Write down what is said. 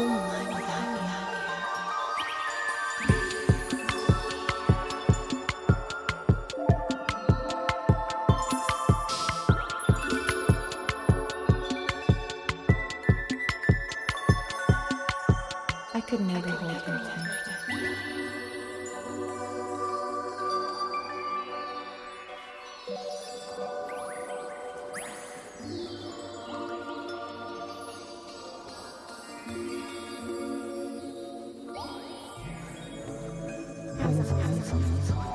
Who could never hold your attention. Hands.